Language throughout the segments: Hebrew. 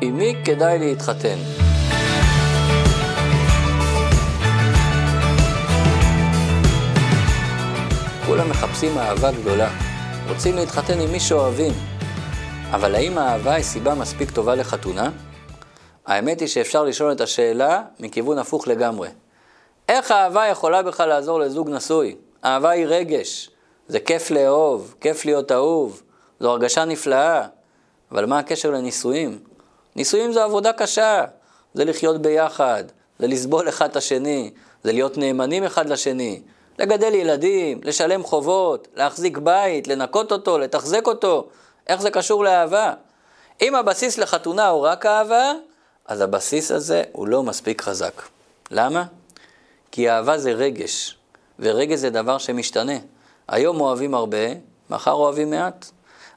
עם מי כדאי להתחתן? כולם מחפשים אהבה גדולה, רוצים להתחתן עם מי שאוהבים. אבל האם האהבה היא סיבה מספיק טובה לחתונה? האמת היא שאפשר לשאול את השאלה מכיוון הפוך לגמרי. איך אהבה יכולה בכלל לעזור לזוג נשוי? אהבה היא רגש, זה כיף לאהוב, כיף להיות אהוב, זו הרגשה נפלאה. אבל מה הקשר לנישואים? נישואים זה עבודה קשה, זה לחיות ביחד, זה לסבול אחד את השני, זה להיות נאמנים אחד לשני, לגדל ילדים, לשלם חובות, להחזיק בית, לנקות אותו, לתחזק אותו. איך זה קשור לאהבה? אם הבסיס לחתונה הוא רק אהבה, אז הבסיס הזה הוא לא מספיק חזק. למה? כי אהבה זה רגש, ורגש זה דבר שמשתנה. היום אוהבים הרבה, מחר אוהבים מעט.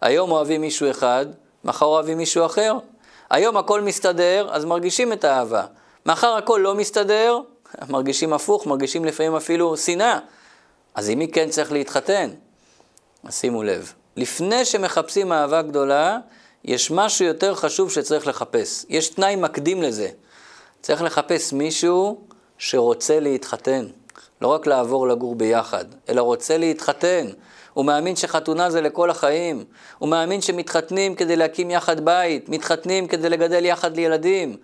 היום אוהבים מישהו אחד, מחר אוהבים מישהו אחר. היום הכל מסתדר, אז מרגישים את האהבה. מחר הכל לא מסתדר, מרגישים הפוך, מרגישים לפעמים אפילו שנאה. אז עם מי כן צריך להתחתן? אז שימו לב, לפני שמחפשים אהבה גדולה, יש משהו יותר חשוב שצריך לחפש. יש תנאי מקדים לזה. צריך לחפש מישהו שרוצה להתחתן. לא רק לעבור לגור ביחד, אלא רוצה להתחתן. הוא מאמין שחתונה זה לכל החיים. הוא מאמין שמתחתנים כדי להקים יחד בית, מתחתנים כדי לגדל יחד ילדים.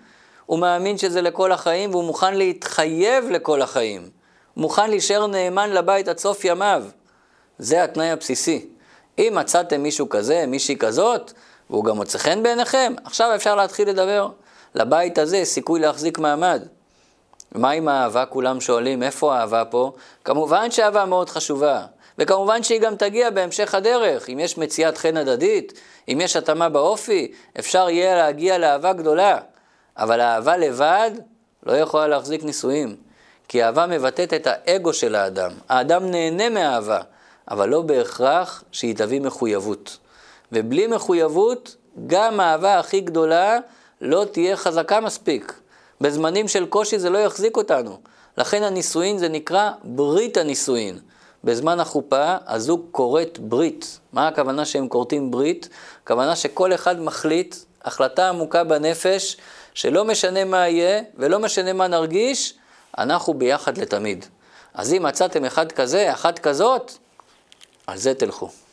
הוא מאמין שזה לכל החיים והוא מוכן להתחייב לכל החיים. מוכן להישאר נאמן לבית עד סוף ימיו. זה התנאי הבסיסי. אם מצאתם מישהו כזה, מישהי כזאת, והוא גם מוצא חן בעיניכם, עכשיו אפשר להתחיל לדבר. לבית הזה סיכוי להחזיק מעמד. מה עם האהבה? כולם שואלים, איפה האהבה פה? כמובן שאהבה מאוד חשובה, וכמובן שהיא גם תגיע בהמשך הדרך. אם יש מציאת חן הדדית, אם יש התאמה באופי, אפשר יהיה להגיע לאהבה גדולה. אבל אהבה לבד לא יכולה להחזיק נישואים. כי אהבה מבטאת את האגו של האדם. האדם נהנה מאהבה, אבל לא בהכרח שהיא תביא מחויבות. ובלי מחויבות, גם האהבה הכי גדולה לא תהיה חזקה מספיק. בזמנים של קושי זה לא יחזיק אותנו. לכן הנישואין זה נקרא ברית הנישואין. בזמן החופה הזוג כורת ברית. מה הכוונה שהם כורתים ברית? הכוונה שכל אחד מחליט החלטה עמוקה בנפש, שלא משנה מה יהיה ולא משנה מה נרגיש, אנחנו ביחד לתמיד. אז אם מצאתם אחד כזה, אחת כזאת, על זה תלכו.